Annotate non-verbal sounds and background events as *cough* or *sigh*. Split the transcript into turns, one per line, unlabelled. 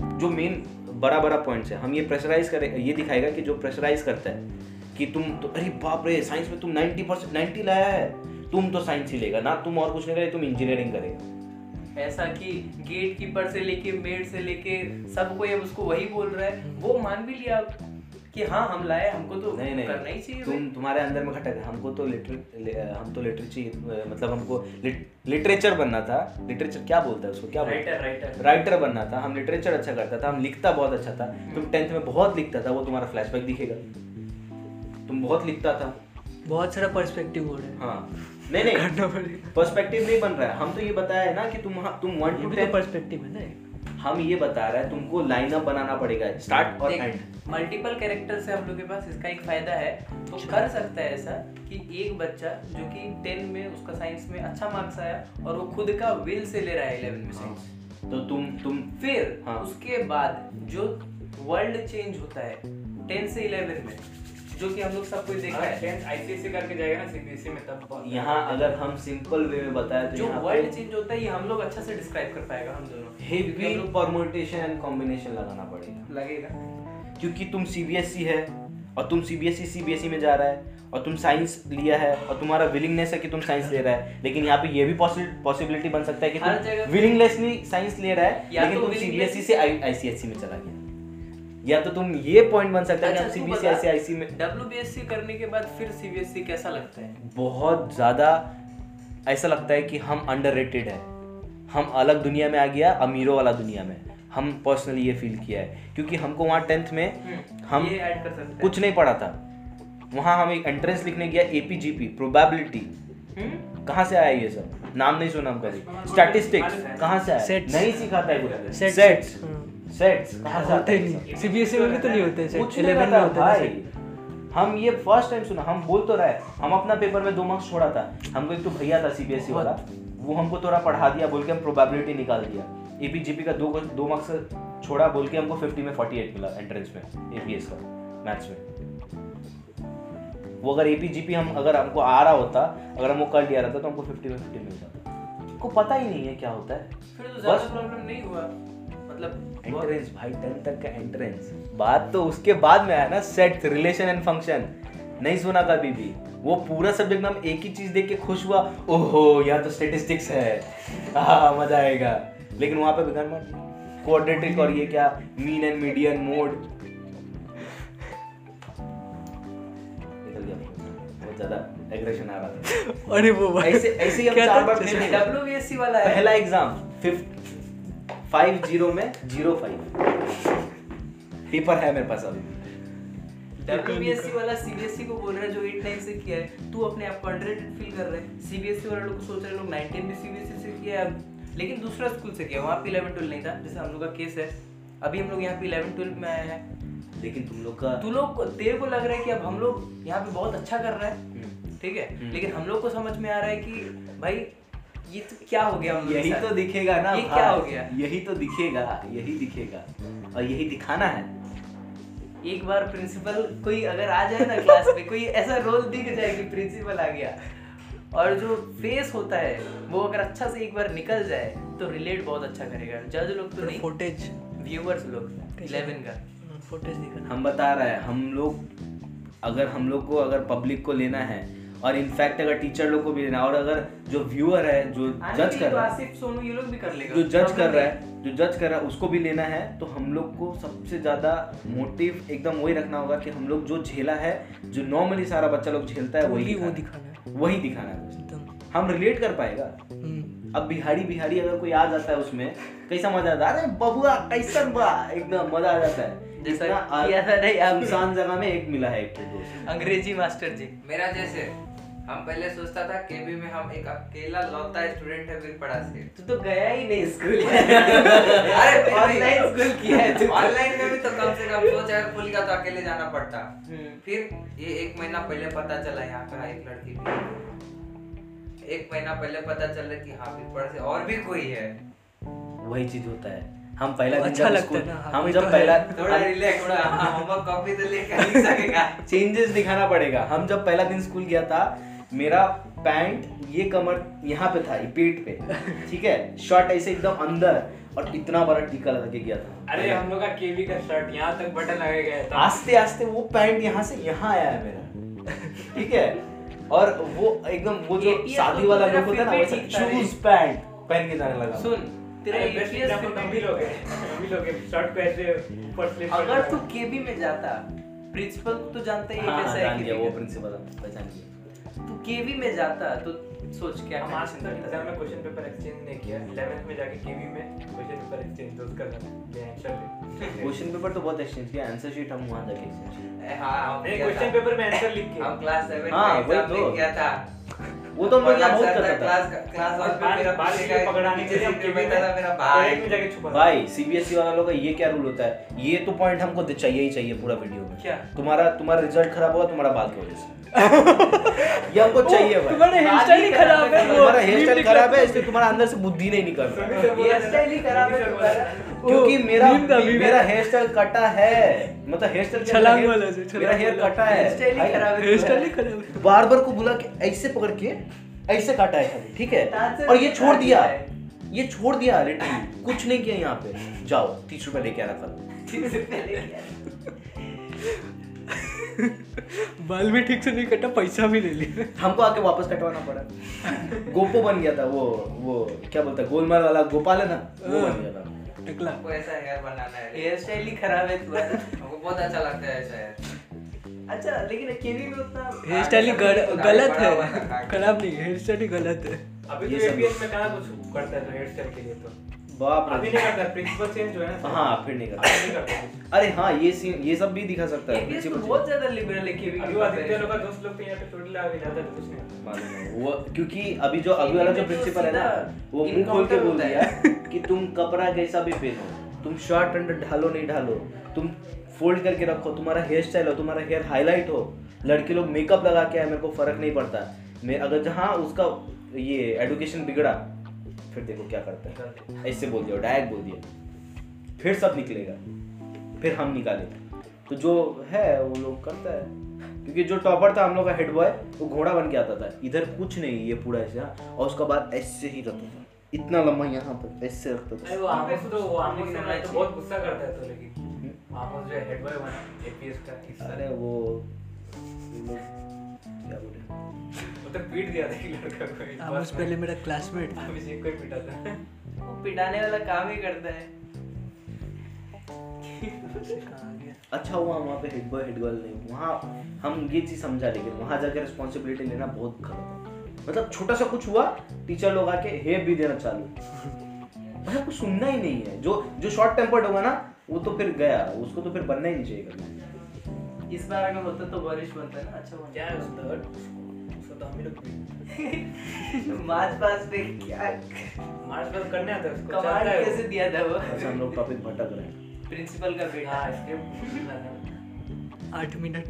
जो मेन बड़ा बड़ा पॉइंट्स है। हम ये प्रेशराइज करें, ये दिखाएगा कि जो प्रेशराइज करता है, कि तुम तो अरे बाप रे साइंस में तुम 90 परसेंट नाइन्टी लाया है। तुम तो साइंस ही लेगा, ना तुम और कुछ नहीं करेगा, तुम इंजीनियरिंग करेगा।
ऐसा कि गेट कीपर से लेके मेड से लेके सब कोई अब उसको वही बोल रहा है, वो मान भी लिया कि हाँ हम लाए हमको तो
नहीं नहीं
करना ही चाहिए
तुम तुम्हारे अंदर में खटक हमको तो लिटरे हम तो लिटरेचर मतलब हमको लिटरेचर बनना था। लिटरेचर क्या बोलता है उसको? क्या
राइटर राइटर
राइटर बनना था। हम लिटरेचर अच्छा करता था। हम लिखता बहुत अच्छा था। तुम टेंथ में बहुत लिखता था वो तुम्हारा फ्लैशबैक दिखेगा। तुम बहुत लिखता था।
बहुत सारा पर्सपेक्टिव हो रहा है।
हाँ। नहीं नहीं। पर्सपेक्टिव नहीं बन रहा है। हम तो ये बताया है ना कि तुम तुम वन टू टेन
पर्सपेक्टिव है ना एक।
हम ये बता रहे हैं तुमको लाइन अप बनाना पड़ेगा स्टार्ट और एंड
मल्टीपल कैरेक्टर से हम लोग के पास इसका एक फ़ायदा है। तो कर सकता है ऐसा कि एक बच्चा जो कि टेन में उसका साइंस में अच्छा मार्क्स आया और वो खुद का विल से ले रहा है इलेवन में साइंस
तो तुम तुम
फिर
हाँ।
उसके बाद जो वर्ल्ड चेंज होता है टेन से इलेवन में जो कि हम लोग सब कुछ देखा है
टेंथ आईसीएससी करके जाएगा ना सीबीएसई में तब
यहाँ अगर हम सिंपल वे में बताए तो
जो
यहाँ
वर्ल्ड चेंज होता है ये हम लोग अच्छा से डिस्क्राइब कर पाएगा हम दोनों।
हेवी परमुटेशन एंड कॉम्बिनेशन लगाना पड़ेगा।
लगेगा।
क्योंकि तुम सीबीएसई है और तुम सीबीएसई सीबीएसई में जा रहा है और तुम साइंस लिया है और तुम्हारा विलिंगनेस है कि तुम साइंस ले रहा है। लेकिन यहाँ पे ये भी पॉसिबिलिटी बन सकता है कि तुम विलिंगलेसली साइंस ले रहा है लेकिन
तो
तुम सीबीएसई से आईसीएसई में चला गया। या तो तुम ये पॉइंट बन सकता है कि हम
अच्छा, तू
सीबीएसई में
WBSc करने के बाद फिर सीबीएसई कैसा लगता है?
बहुत ज़्यादा ऐसा लगता है कि हम अंडररेटेड है। हम अलग दुनिया में आ गया अमीरों वाला दुनिया में। हम पर्सनली ये फील किया है। क्योंकि हमको वहाँ टेंथ में हम
ये कर सकते
कुछ नहीं पढ़ा था। वहाँ हम एक एंट्रेंस लिखने गया एपीजीपी प्रोबेबिलिटी
हम्म?
कहाँ से आया ये सब? नाम नहीं सुना हम कभी स्टैटिस्टिक्स कहाँ से आया? नहीं सिखाता है कुछ। सेट्स
हाँ।
सेट्स
होते ही? नहीं। सीबीएसई में भी तो नहीं होते सेट 11 में होते
भाई। हम ये फ़र्स्ट टाइम सुना हम बोल तो रहे हम अपना पेपर में दो मार्क्स छोड़ा था। हमको एक तो भैया था सीबीएसई वाला। वो हमको थोड़ा पढ़ा दिया बोल के हम प्रोबेबिलिटी निकाल दिया। एपीजीपी का दो दो मार्क्स छोड़ा बोल के हमको 50 में 48 मिला एंट्रेंस में एपीएस का मैथ्स में। वो अगर एपीजीपी हम अगर हमको आ रहा होता अगर हम वो कर लिया रहता तो हमको 50 में 50 मिल जाता को पता ही नहीं है क्या होता है।
फिर तो ज़्यादा प्रॉब्लम नहीं हुआ। मतलब
एंट्रेंस भाई टेंथ तक का एंट्रेंस बात तो उसके बाद में आया ना सेट रिलेशन एंड फ़ंक्शन नहीं सुना कभी भी। वो पूरा सब्जेक्ट में हम एक ही चीज़ देख के खुश हुआ ओहो यहाँ तो स्टेटिस्टिक्स है। हाँ मज़ा आएगा। लेकिन वहाँ पे बिगड़ मत क्वाड्रेटिक और ये क्या? मीन एंड मीडियन मोड निकल गया बहुत ज़्यादा एग्रेशन आ रहा था। *laughs*
अरे वो भाई
ऐसे ऐसे ही हम चार बार फेल *laughs* हुए।
वाला है।
पहला एग्ज़ाम फिफ्थ फाइव ज़ीरो में ज़ीरो फाइव। पेपर है मेरे पास अभी।
WBSc वाला सीबीएसई को बोल रहा है जो 8 9 से किया है। तू अपने आप को अंडररेटेड फील कर रहे है। सीबीएसई वाले लोग सोच रहे हैं लोग 19 भी सीबीएसई से किया है लेकिन दूसरा स्कूल से किया वहाँ पे 11 12 नहीं था जैसे हम लोग का केस है। अभी हम लोग यहाँ पे 11 12 में आए हैं।
लेकिन तुम लोग का
तू लोग तेरे को लग रहा है कि अब हम लोग यहाँ पे बहुत अच्छा कर रहे हैं।
हम्म,
ठीक है?
हम्म।
लेकिन हम लोग को समझ में आ रहा है कि भाई ये तो क्या हो गया हम लोग के
यही तो दिखेगा ना
ये। क्या हो गया?
यही तो दिखेगा यही दिखेगा। और यही दिखाना है।
एक बार प्रिंसिपल कोई अगर आ जाए ना क्लास में कोई ऐसा रोल दिख जाए कि प्रिंसिपल आ गया। और जो फेस होता है वो अगर अच्छा से एक बार निकल जाए तो रिलेट बहुत अच्छा करेगा। जज लोग तो नहीं
फुटेज
व्यूअर्स लोग 11 का।
फुटेज दिखा
हम बता रहे हैं हम लोग अगर हम लोग को अगर पब्लिक को लेना है और इनफैक्ट अगर टीचर लोग को भी लेना है और अगर जो व्यूअर है जो जज कर रहा है
सोनू ये लोग भी कर लेगा।
जो जज कर रहा है जो जज कर रहा है उसको भी लेना है तो हम लोग को सबसे ज़्यादा मोटिव एकदम वही रखना होगा कि हम लोग जो झेला है जो नॉर्मली सारा बच्चा लोग झेलता है वही
वही वो
दिखाना
है।
वही दिखाना है। हम रिलेट कर पाएगा।
हम्म।
अब बिहारी बिहारी अगर कोई आ जाता है उसमें कैसा मज़ा आता है? अरे बबुआ कैसन बा? एकदम मज़ा आ जाता है।
जैसा नहीं
सुनसान जगह में एक मिला है एक तो दोस्त।
अंग्रेज़ी मास्टर जी।
मेरा जैसे हम पहले सोचता था केबी में हम एक अकेला लौता स्टूडेंट है वीरपड़ा से।
तू तो गया ही नहीं स्कूल। *laughs*
अरे
ऑनलाइन स्कूल किया है तू।
ऑनलाइन में भी तो कम से कम सोच अगर खुल गया तो अकेले जाना पड़ता।
हम्म।
फिर ये एक महीना पहले पता चला यहाँ पे एक लड़की भी। एक महीना पहले पता चला कि हाँ वीरपड़ा से और भी कोई है।
वही चीज़ होता है। हम पहला दिन
अच्छा लगता है हाँ,
हम जब
तो
पहला
थोड़ा रिलैक्स थोड़ा हाँ होमवर्क कॉपी तो *laughs* सकेगा।
चेंजेस दिखाना पड़ेगा। हम जब पहला दिन स्कूल गया था मेरा पैंट ये कमर यहाँ पे था पेट पे। ठीक है? शर्ट ऐसे एकदम अंदर और इतना बड़ा टीका लगा के गया था।
अरे हम लोग का केवी का शर्ट यहाँ तक बटन लगा गया था।
आस्ते आस्ते वो पैंट यहाँ से यहाँ आया है मेरा। ठीक है? और वो एकदम वो जो शादी वाला लोग होता है ना वैसे शूज़ पैंट पहन के जाने लगा।
सुन तेरा
एग्जांपल तो भी लोग हैं। भी लोग हैं शर्ट को ऐसे ऊपर स्लिप
अगर तू केबी में जाता प्रिंसिपल को तो जानता ही है
हाँ
कैसा है
जान गया
केबी
वो
का।
प्रिंसिपल पहचान गया।
केबी में जाता तो सोच क्या
हम आज तक। एग्ज़ाम में क्वेश्चन पेपर एक्सचेंज नहीं किया। 11th में जाके केवी में क्वेश्चन पेपर एक्सचेंज दोस्त कर रहे आंसर
क्वेश्चन पेपर तो बहुत एक्सचेंज किया। आंसर शीट हम वहाँ जाके exchange किए।
हाँ हम
नहीं
किया
क्वेश्चन पेपर में आंसर लिख के।
हम क्लास सेवन
हाँ,
में
वही
एग्ज़ाम
तो।
में किया था।
वो तो हम लोग यहाँ बहुत करता था।
क्लास क्लास वन
बाल
मेरा
बाल
पीछे
के
का
पकड़ाने के लिए हम
पीछे
केवी
बैठा था मेरा भाई।
में जाके छुपा
भाई सीबीएसई वाला लोग का ये क्या रूल होता है? ये तो पॉइंट हमको चाहिए ही चाहिए पूरा वीडियो में।
क्या?
तुम्हारा तुम्हारा रिज़ल्ट खराब हुआ तुम्हारा बाल की वजह से। ये हमको चाहिए भाई।
तुम्हारा हेयर स्टाइल ही खराब है
तुम्हारा हेयर स्टाइल खराब है इसलिए तुम्हारा अंदर से बुद्धि नहीं निकल रहा।
हेयर स्टाइल ही। खराब है
क्योंकि मेरा मेरा हेयर स्टाइल कटा है। मतलब हेयर स्टाइल
छलांग वाला से,
मेरा हेयर कटा है।
हेयर स्टाइल ही खराब है।
हेयर स्टाइल ही खराब है।
बार्बर को बुला के ऐसे पकड़ के ऐसे काटा है ठीक है? और ये छोड़ दिया। ये छोड़ दिया लिटरली कुछ नहीं किया यहाँ पे। जाओ तीस रुपए लेके आना कल।
बाल भी ठीक से नहीं कटा पैसा भी ले लिया।
हमको आके वापस कटवाना पड़ा। गोपो बन गया था वो वो क्या बोलता है गोलमाल वाला गोपाल है ना वो बन गया था।
टकला
हमको ऐसा हेयर बनाना है।
हेयर स्टाइल ही खराब है तुम्हारा।
हमको बहुत अच्छा लगता है ऐसा हेयर
अच्छा लेकिन में उतना
हेयर स्टाइल गल- गलत
था,
है। खराब नहीं हेयर स्टाइल गलत है।
अभी तो एपीएस में कहाँ कुछ करता है तो हेयर स्टाइल के लिए तो?
बाप
अभी नहीं करता प्रिंसिपल चेंज जो है ना
हाँ फिर नहीं करता।
नहीं करता।
अरे हाँ ये सीन ये सब भी दिखा सकता है।
तो बहुत ज़्यादा लिबरल है केवी
अभी आदित्य लोग का दोस्त लोग तो यहाँ पे टोटल तो कुछ नहीं।
मालूम है। वो क्योंकि अभी जो अभी वाला जो
तो
प्रिंसिपल है ना वो मुँह खोल के बोल दिया *laughs* कि तुम कपड़ा कैसा भी पहनो तुम शर्ट अंडर ढालो नहीं ढालो तुम फोल्ड करके रखो तुम्हारा हेयर स्टाइल हो तुम्हारा हेयर हाईलाइट हो लड़के लोग मेकअप लगा के आए मेरे को फ़र्क नहीं पड़ता। मैं अगर जहाँ उसका ये एडुकेशन बिगड़ा फिर देखो क्या करता है। ऐसे बोल दिया डायरेक्ट बोल दिया। फिर सब निकलेगा। फिर हम निकाले तो जो है वो लोग करता है। क्योंकि जो टॉपर था हम लोग का हेड बॉय वो घोड़ा बन के आता था। इधर कुछ नहीं ये पूरा ऐसे। और उसका बाद ऐसे ही रखता था। इतना लंबा यहाँ पर ऐसे रखता था। अरे वो
तो पीट दिया था एक लड़का को।
पहले मेरा क्लासमेट था।
अभिषेक को ही पीटा था
वो पिटाने वाला काम ही करता है।
अच्छा हुआ वहाँ पे हेड बॉय हेड गर्ल नहीं। वहाँ हम ये चीज़ समझा लेकिन वहाँ जाकर रिस्पॉन्सिबिलिटी लेना बहुत गलत है। मतलब छोटा सा कुछ हुआ टीचर लोग आके हेप भी देना चालू। मतलब कुछ सुनना ही नहीं है। जो जो शॉर्ट टेम्पर्ड होगा ना वो तो फिर गया। उसको तो फिर बनना ही नहीं चाहिए
इस बार अगर होता तो बारिश बनता ना। अच्छा
क्या *laughs*
मार्च पास पे क्या
मार्च पास करने आता है उसको
कमांड
है।
कैसे दिया था वो?
अच्छा हम लोग टॉपिक भटक रहे हैं।
प्रिंसिपल का बेटा।
हाँ स्क्रिप्ट
आठ मिनट।